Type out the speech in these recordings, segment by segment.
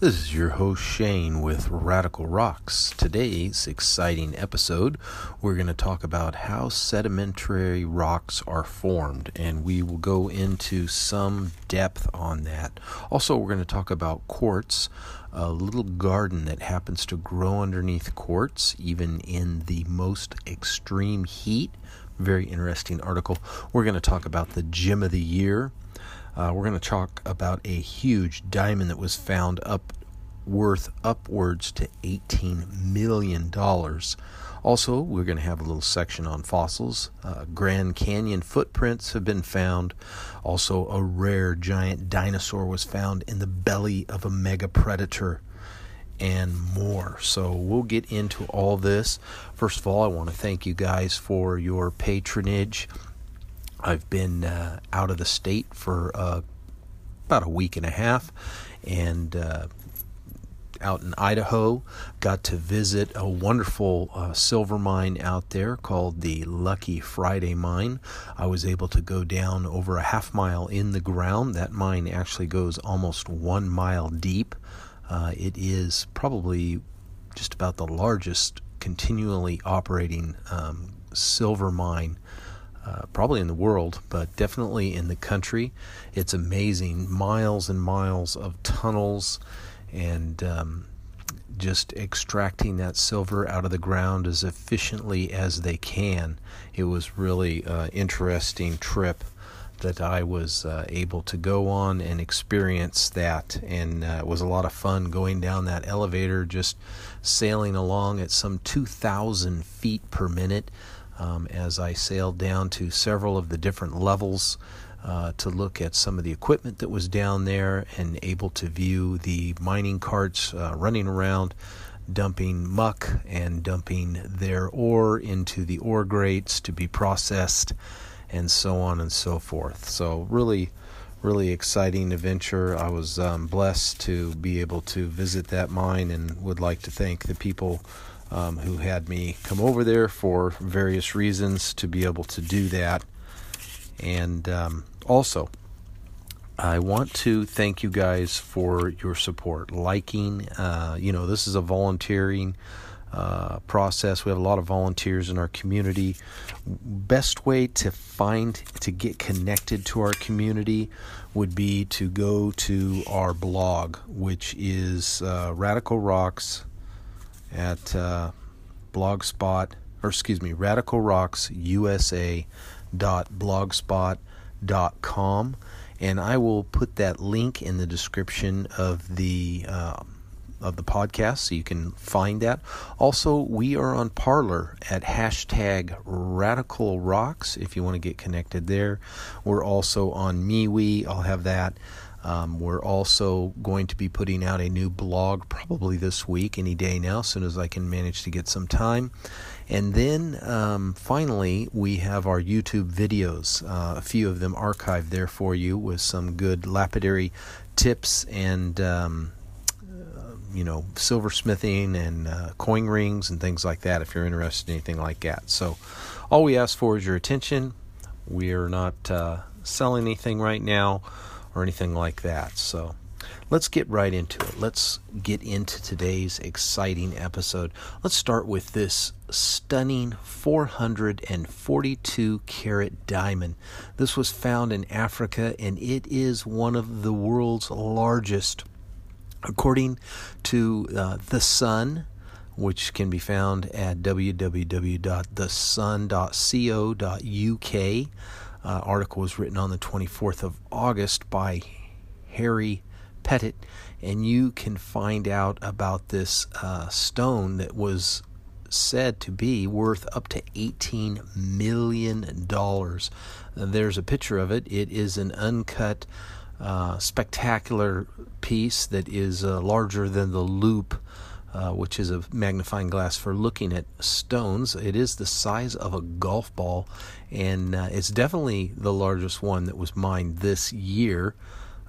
This is your host Shane with Radical Rocks. Today's exciting episode, we're going to talk about how sedimentary rocks are formed, and we will go into some depth on that. Also, we're going to talk about quartz, a little garden that happens to grow underneath quartz, even in the most extreme heat. Very interesting article. We're going to talk about the gem of the year uh, we're going to talk about a huge diamond that was found up worth upwards to $18 million. Also, we're going to have a little section on fossils. Uh, Grand Canyon footprints have been found. Also, a rare giant dinosaur was found in the belly of a mega predator, and more. So, we'll get into all this. First of all, I want to thank you guys for your patronage. I've been uh, out of the state for uh, about a week and a half, and uh, out in Idaho. Got to visit a wonderful uh, silver mine out there called the Lucky Friday Mine. I was able to go down over a half mile in the ground. That mine actually goes almost one mile deep. Uh, it is probably just about the largest continually operating um, silver mine uh, probably in the world, but definitely in the country. It's amazing. Miles and miles of tunnels and um, just extracting that silver out of the ground as efficiently as they can. It was really an interesting trip that I was uh, able to go on and experience that. And uh, it was a lot of fun going down that elevator, just sailing along at some 2,000 feet per minute um, as I sailed down to several of the different levels uh, to look at some of the equipment that was down there and able to view the mining carts uh, running around dumping muck and dumping their ore into the ore grates to be processed and so on and so forth. So, really, really exciting adventure. I was um, blessed to be able to visit that mine and would like to thank the people um, who had me come over there for various reasons to be able to do that. And um, also, I want to thank you guys for your support, liking. Uh, you know, this is a volunteering uh, process. We have a lot of volunteers in our community. Best way to find to get connected to our community would be to go to our blog, which is uh, Radical Rocks at uh, blogspot or excuse me radical rocks usa dot blogspot dot com. And i will put that link in the description of the uh, of the podcast so you can find that. Also we are on parler at hashtag radical rocks if you want to get connected there. We're also on MeWe. I'll have that um, we're also going to be putting out a new blog probably this week, any day now, as soon as I can manage to get some time. And then um, finally, we have our YouTube videos, uh, a few of them archived there for you with some good lapidary tips and. Um, uh, you know, silversmithing and uh, coin rings and things like that if you're interested in anything like that. So, all we ask for is your attention. We are not uh, selling anything right now or anything like that. So let's get right into it. Let's get into today's exciting episode. Let's start with this stunning 442 carat diamond. This was found in Africa and it is one of the world's largest. According to uh, The Sun, which can be found at www.thesun.co.uk, uh, article was written on the 24th of August by Harry Pettit, and you can find out about this uh, stone that was said to be worth up to $18 million. There's a picture of it. It is an uncut, uh, spectacular piece that is uh, larger than the loupe uh, which is a magnifying glass for looking at stones. It is the size of a golf ball, and uh, it's definitely the largest one that was mined this year,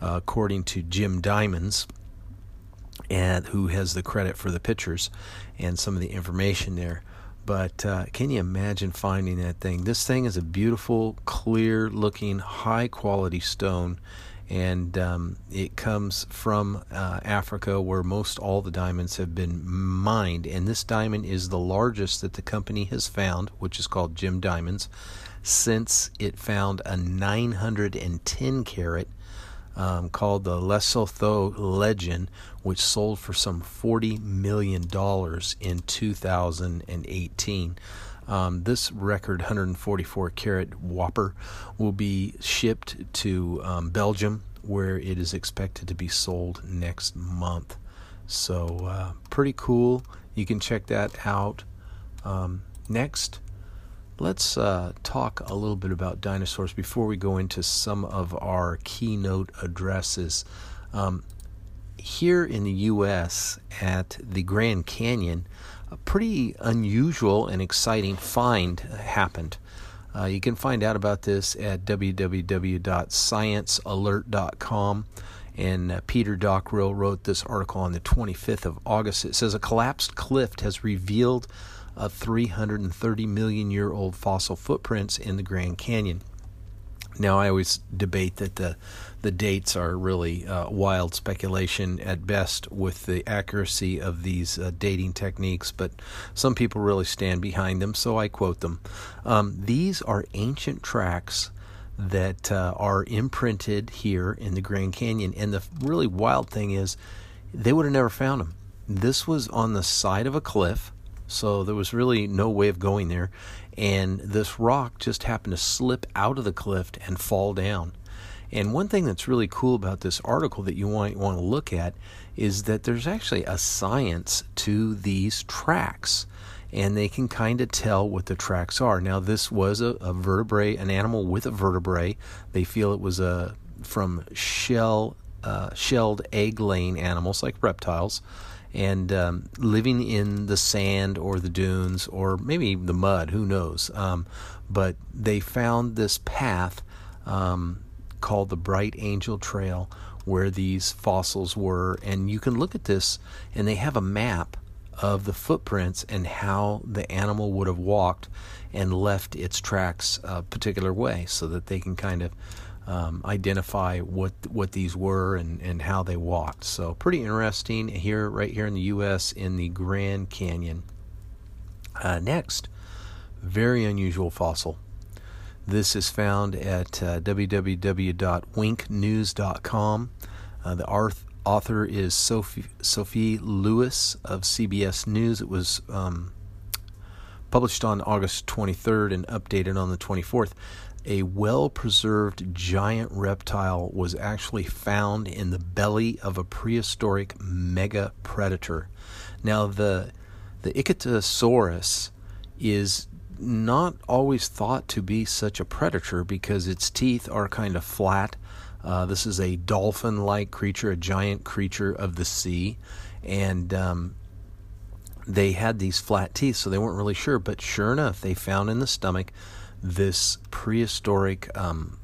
uh, according to Gem Diamonds, and who has the credit for the pictures and some of the information there. But uh, can you imagine finding that thing? This thing is a beautiful, clear looking, high quality stone and um, it comes from uh, Africa, where most all the diamonds have been mined. And this diamond is the largest that the company has found, which is called Gem Diamonds, since it found a 910 carat um, called the Lesotho Legend, which sold for some $40 million in 2018. Um, this record 144 carat whopper will be shipped to um, Belgium, where it is expected to be sold next month. So, uh, pretty cool. You can check that out. Um, next, let's uh, talk a little bit about dinosaurs before we go into some of our keynote addresses. Um, here in the U.S., at the Grand Canyon, a pretty unusual and exciting find happened. Uh, you can find out about this at www.sciencealert.com. And uh, Peter Dockrill wrote this article on the 25th of August. It says a collapsed cliff has revealed a 330 million year old fossil footprints in the Grand Canyon. Now, I always debate that the the dates are really uh, wild speculation at best with the accuracy of these uh, dating techniques, but some people really stand behind them, so I quote them. Um, these are ancient tracks that uh, are imprinted here in the Grand Canyon, and the really wild thing is they would have never found them. This was on the side of a cliff, so there was really no way of going there and this rock just happened to slip out of the cliff and fall down. And one thing that's really cool about this article that you might want to look at is that there's actually a science to these tracks. And they can kind of tell what the tracks are. Now, this was a, a vertebrae, an animal with a vertebrae. They feel it was a from shell, uh, shelled egg-laying animals like reptiles and um, living in the sand or the dunes or maybe the mud, who knows. Um, but they found this path um, called the Bright Angel Trail where these fossils were. And you can look at this, and they have a map of the footprints and how the animal would have walked and left its tracks a particular way so that they can kind of um, identify what what these were and, and how they walked. So pretty interesting here, right here in the U.S. in the Grand Canyon. Uh, next, very unusual fossil. This is found at uh, www.winknews.com. Uh, the arth- author is Sophie, Sophie Lewis of CBS News. It was um, published on August 23rd and updated on the 24th a well preserved giant reptile was actually found in the belly of a prehistoric mega predator. Now, the, the Ichthyosaurus is not always thought to be such a predator because its teeth are kind of flat. Uh, this is a dolphin like creature, a giant creature of the sea. And um, they had these flat teeth, so they weren't really sure. But sure enough, they found in the stomach this prehistoric, um,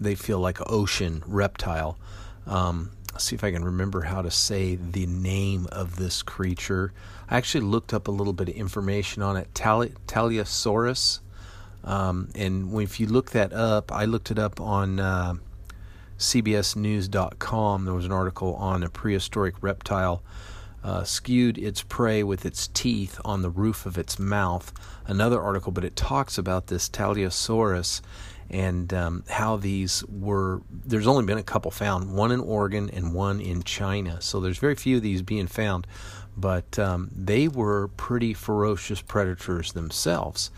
they feel like ocean reptile. Um, see if I can remember how to say the name of this creature. I actually looked up a little bit of information on it. Tali- Taliasaurus. Um, and if you look that up, I looked it up on uh, CBSNews.com. There was an article on a prehistoric reptile uh, skewed its prey with its teeth on the roof of its mouth. Another article, but it talks about this Taliasaurus and um, how these were. There's only been a couple found, one in Oregon and one in China. So there's very few of these being found, but um, they were pretty ferocious predators themselves.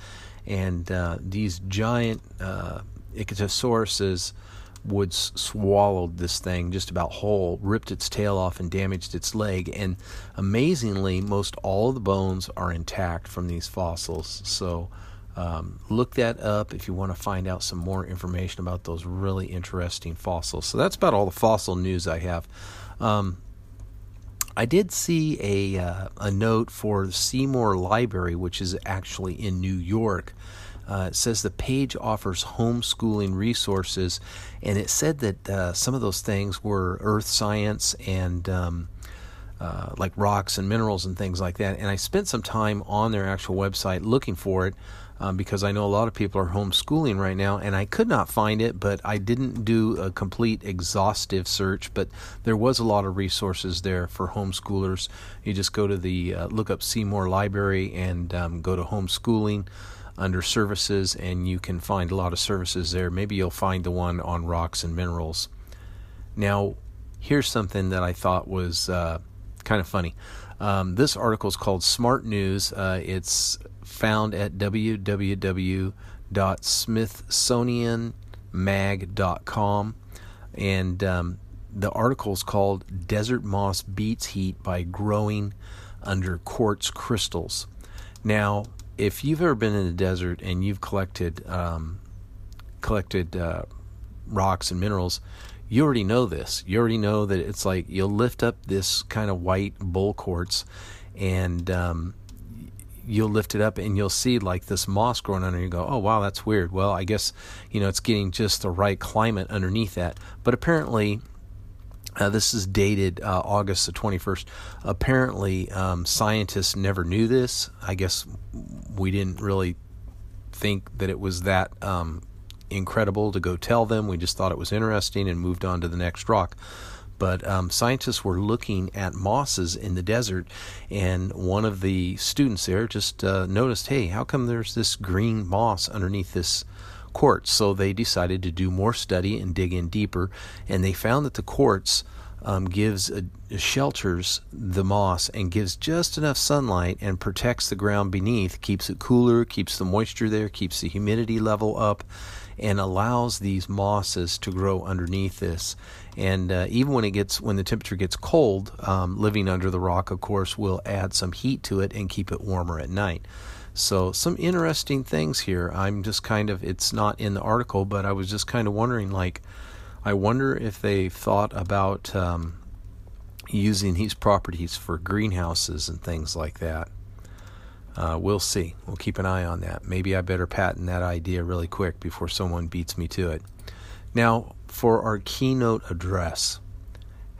And uh, these giant uh, Ichthyosauruses would swallowed this thing just about whole, ripped its tail off, and damaged its leg. And amazingly, most all of the bones are intact from these fossils. So um, look that up if you want to find out some more information about those really interesting fossils. So that's about all the fossil news I have. Um, I did see a uh, a note for the Seymour Library, which is actually in New York. Uh, it says the page offers homeschooling resources, and it said that uh, some of those things were earth science and um, uh, like rocks and minerals and things like that. And I spent some time on their actual website looking for it um, because I know a lot of people are homeschooling right now, and I could not find it, but I didn't do a complete exhaustive search. But there was a lot of resources there for homeschoolers. You just go to the uh, look up Seymour Library and um, go to homeschooling under services, and you can find a lot of services there. Maybe you'll find the one on rocks and minerals. Now, here's something that I thought was uh, kind of funny. Um, this article is called Smart News. Uh, it's found at www.smithsonianmag.com. And um, the article is called Desert Moss Beats Heat by Growing Under Quartz Crystals. Now, if you've ever been in the desert and you've collected um, collected uh, rocks and minerals, you already know this. You already know that it's like you'll lift up this kind of white bull quartz, and um, you'll lift it up and you'll see like this moss growing under. You go, oh wow, that's weird. Well, I guess you know it's getting just the right climate underneath that. But apparently, uh, this is dated uh, August the 21st. Apparently, um, scientists never knew this. I guess we didn't really think that it was that um, incredible to go tell them. We just thought it was interesting and moved on to the next rock. But um, scientists were looking at mosses in the desert, and one of the students there just uh, noticed, hey, how come there's this green moss underneath this quartz? So they decided to do more study and dig in deeper, and they found that the quartz um, gives uh, shelters the moss and gives just enough sunlight and protects the ground beneath, keeps it cooler, keeps the moisture there, keeps the humidity level up, and allows these mosses to grow underneath this. And uh, even when it gets when the temperature gets cold, um, living under the rock, of course, will add some heat to it and keep it warmer at night. So some interesting things here. I'm just kind of it's not in the article, but I was just kind of wondering, like, I wonder if they thought about um, using these properties for greenhouses and things like that. Uh, we'll see. We'll keep an eye on that. Maybe I better patent that idea really quick before someone beats me to it. Now, for our keynote address,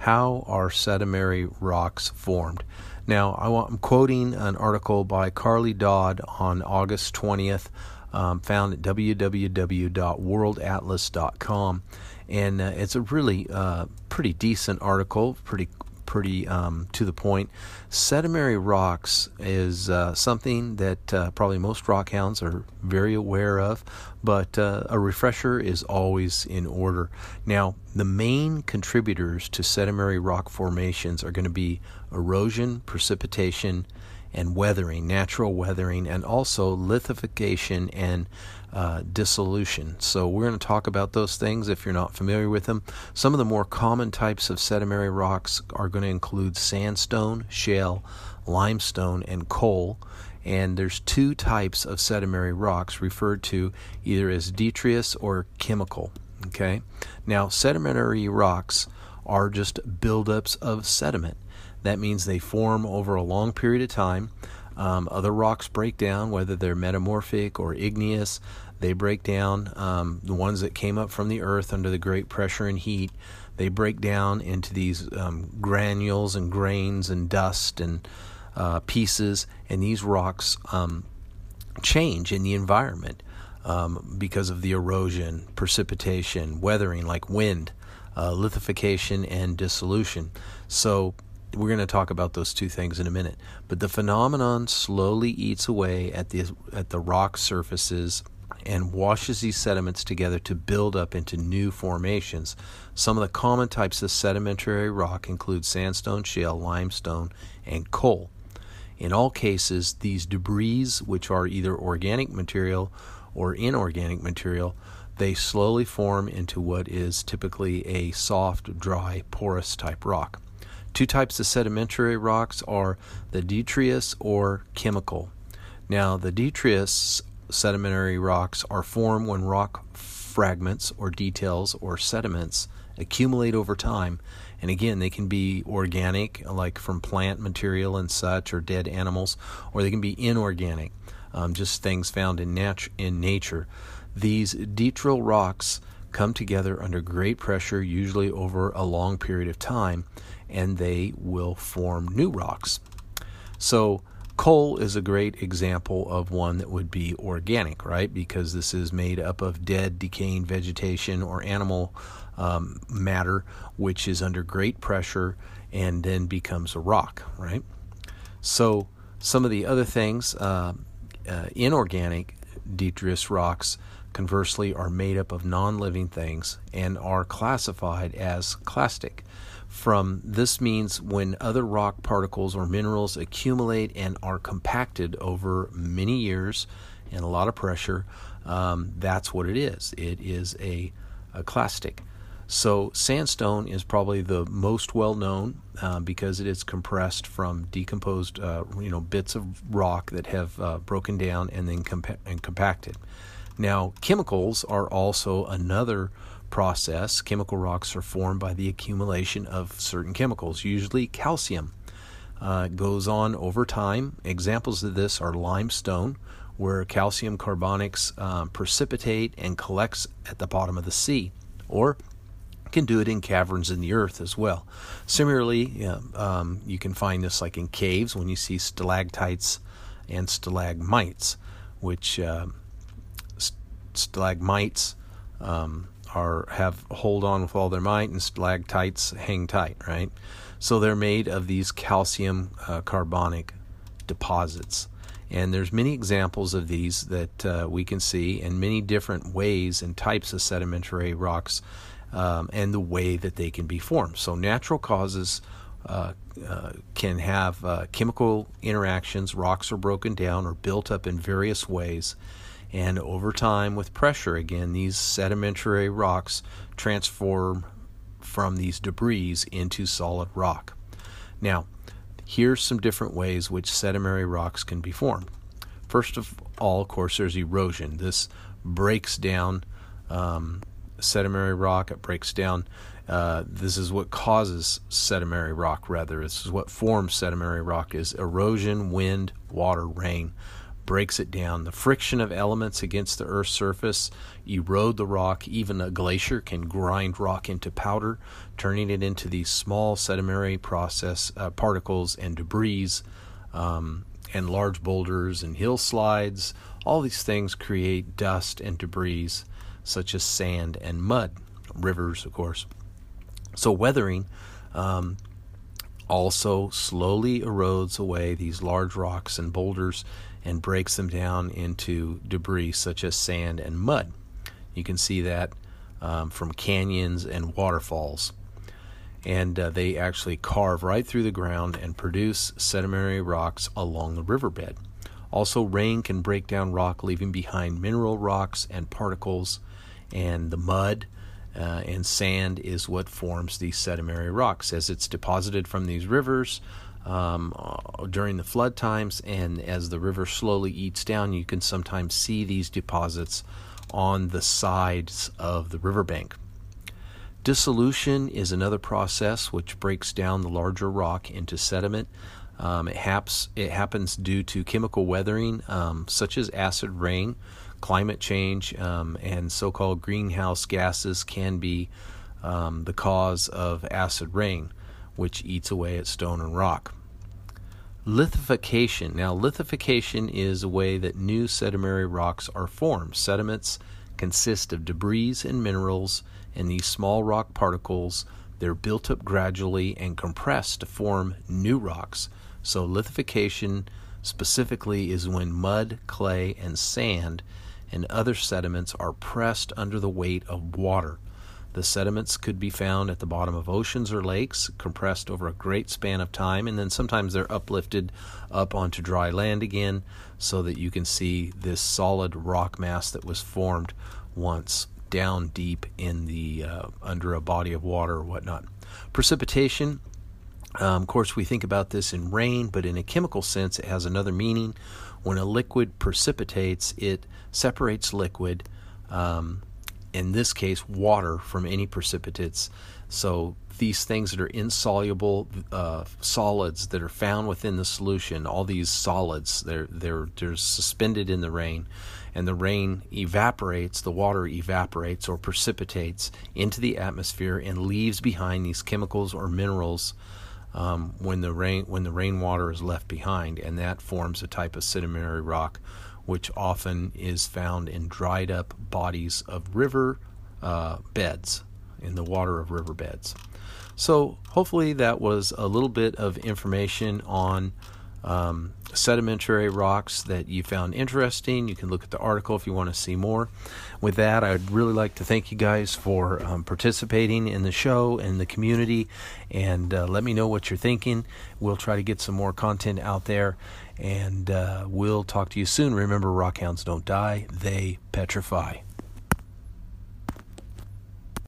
how are sedimentary rocks formed? Now, I am quoting an article by Carly Dodd on August 20th, um, found at www.worldatlas.com. And uh, it's a really uh, pretty decent article, pretty pretty um, to the point. Sedimentary rocks is uh, something that uh, probably most rock hounds are very aware of, but uh, a refresher is always in order. Now, the main contributors to sedimentary rock formations are going to be erosion, precipitation, and weathering, natural weathering, and also lithification and uh, dissolution. So, we're going to talk about those things if you're not familiar with them. Some of the more common types of sedimentary rocks are going to include sandstone, shale, limestone, and coal. And there's two types of sedimentary rocks referred to either as detritus or chemical. Okay, now sedimentary rocks are just buildups of sediment. That means they form over a long period of time. Um, other rocks break down, whether they're metamorphic or igneous. They break down. Um, the ones that came up from the earth under the great pressure and heat, they break down into these um, granules and grains and dust and uh, pieces. And these rocks um, change in the environment um, because of the erosion, precipitation, weathering, like wind, uh, lithification, and dissolution. So we're going to talk about those two things in a minute. But the phenomenon slowly eats away at the at the rock surfaces and washes these sediments together to build up into new formations. Some of the common types of sedimentary rock include sandstone, shale, limestone, and coal. In all cases, these debris, which are either organic material or inorganic material, they slowly form into what is typically a soft, dry, porous type rock. Two types of sedimentary rocks are the detritus or chemical. Now, the detritus sedimentary rocks are formed when rock fragments or details or sediments accumulate over time. And again, they can be organic, like from plant material and such, or dead animals, or they can be inorganic, um, just things found in, nat- in nature. These detrital rocks come together under great pressure, usually over a long period of time, and they will form new rocks. So, coal is a great example of one that would be organic, right? Because this is made up of dead, decaying vegetation or animal um, matter, which is under great pressure and then becomes a rock, right? So, some of the other things, uh, uh, inorganic detritus rocks, conversely, are made up of non living things and are classified as clastic. From this means when other rock particles or minerals accumulate and are compacted over many years and a lot of pressure, um, that's what it is. It is a, a clastic. So sandstone is probably the most well known uh, because it is compressed from decomposed, uh, you know, bits of rock that have uh, broken down and then compa- and compacted. Now, chemicals are also another process. Chemical rocks are formed by the accumulation of certain chemicals, usually calcium. Uh, goes on over time. Examples of this are limestone, where calcium carbonics uh, precipitate and collects at the bottom of the sea, or can do it in caverns in the earth as well. Similarly, um, you can find this like in caves when you see stalactites and stalagmites, which uh, stalagmites um, are have hold on with all their might, and stalactites hang tight, right? So they're made of these calcium uh, carbonic deposits. And there's many examples of these that uh, we can see, and many different ways and types of sedimentary rocks um, and the way that they can be formed. So, natural causes uh, uh, can have uh, chemical interactions, rocks are broken down or built up in various ways. And over time, with pressure, again, these sedimentary rocks transform from these debris into solid rock. Now, here's some different ways which sedimentary rocks can be formed. First of all, of course, there's erosion. This breaks down um, sedimentary rock. It breaks down. Uh, this is what causes sedimentary rock. Rather, this is what forms sedimentary rock: is erosion, wind, water, rain breaks it down. The friction of elements against the Earth's surface erode the rock. Even a glacier can grind rock into powder, turning it into these small sedimentary process uh, particles and debris, um, and large boulders and hillsides. All these things create dust and debris such as sand and mud, rivers, of course. So, weathering um, also slowly erodes away these large rocks and boulders and breaks them down into debris such as sand and mud. You can see that um, from canyons and waterfalls. And uh, they actually carve right through the ground and produce sedimentary rocks along the riverbed. Also, rain can break down rock, leaving behind mineral rocks and particles and the mud uh, and sand is what forms these sedimentary rocks as it's deposited from these rivers um, uh, during the flood times and as the river slowly eats down you can sometimes see these deposits on the sides of the riverbank. Dissolution is another process which breaks down the larger rock into sediment. Um, it, haps, it happens due to chemical weathering um, such as acid rain climate change um, and so called greenhouse gases can be um, the cause of acid rain, which eats away at stone and rock. Lithification. Now, lithification is a way that new sedimentary rocks are formed. Sediments consist of debris and minerals, and these small rock particles they're built up gradually and compressed to form new rocks. So, lithification specifically is when mud, clay, and sand and other sediments are pressed under the weight of water. The sediments could be found at the bottom of oceans or lakes, compressed over a great span of time, and then sometimes they're uplifted up onto dry land again so that you can see this solid rock mass that was formed once down deep in the uh, under a body of water or whatnot. Precipitation, um, of course, we think about this in rain, but in a chemical sense, it has another meaning. When a liquid precipitates, it separates liquid, um, in this case, water, from any precipitates. So these things that are insoluble uh, solids that are found within the solution, all these solids, they're, they're, they're suspended in the rain, and the rain evaporates, the water evaporates or precipitates into the atmosphere and leaves behind these chemicals or minerals um, when the rain when the rainwater is left behind, and that forms a type of sedimentary rock, which often is found in dried up bodies of river uh, beds in the water of river beds. So hopefully that was a little bit of information on um, sedimentary rocks that you found interesting. You can look at the article if you want to see more. With that, I'd really like to thank you guys for um, participating in the show and the community, and uh, let me know what you're thinking. We'll try to get some more content out there, and uh, we'll talk to you soon. Remember, rockhounds don't die, they petrify.